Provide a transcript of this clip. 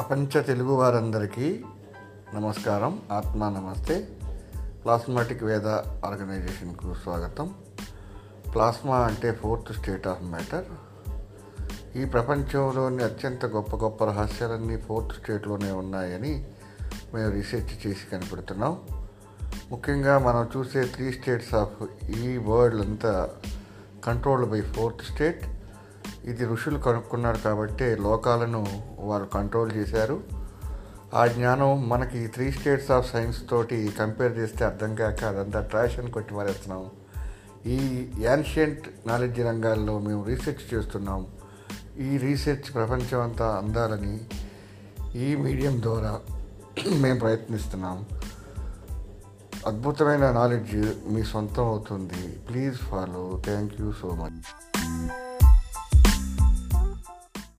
ప్రపంచ తెలుగు వారందరికీ నమస్కారం ఆత్మ నమస్తే. ప్లాస్మాటిక్ వేద ఆర్గనైజేషన్కు స్వాగతం. ప్లాస్మా అంటే ఫోర్త్ స్టేట్ ఆఫ్ మ్యాటర్. ఈ ప్రపంచంలోని అత్యంత గొప్ప గొప్ప రహస్యాలన్నీ ఫోర్త్ స్టేట్లోనే ఉన్నాయని మేము రీసెర్చ్ చేసి కనిపెడుతున్నాం. ముఖ్యంగా మనం చూసే త్రీ స్టేట్స్ ఆఫ్ ఈ వరల్డ్ అంతా కంట్రోల్డ్ బై ఫోర్త్ స్టేట్. ఇది ఋషులు కనుక్కున్నారు కాబట్టి లోకాలను వారు కంట్రోల్ చేశారు. ఆ జ్ఞానం మనకి త్రీ స్టేట్స్ ఆఫ్ సైన్స్ తోటి కంపేర్ చేస్తే అర్థం కాక అదంతా ట్రాష్ అని కొట్టి మారేస్తున్నాం. ఈ యాన్షియంట్ నాలెడ్జ్ రంగాల్లో మేము రీసెర్చ్ చేస్తున్నాం. ఈ రీసెర్చ్ ప్రపంచం అంతా అందాలని ఈ మీడియం ద్వారా మేము ప్రయత్నిస్తున్నాం. అద్భుతమైన నాలెడ్జ్ మీ సొంతం అవుతుంది. Please follow. Thank you so much.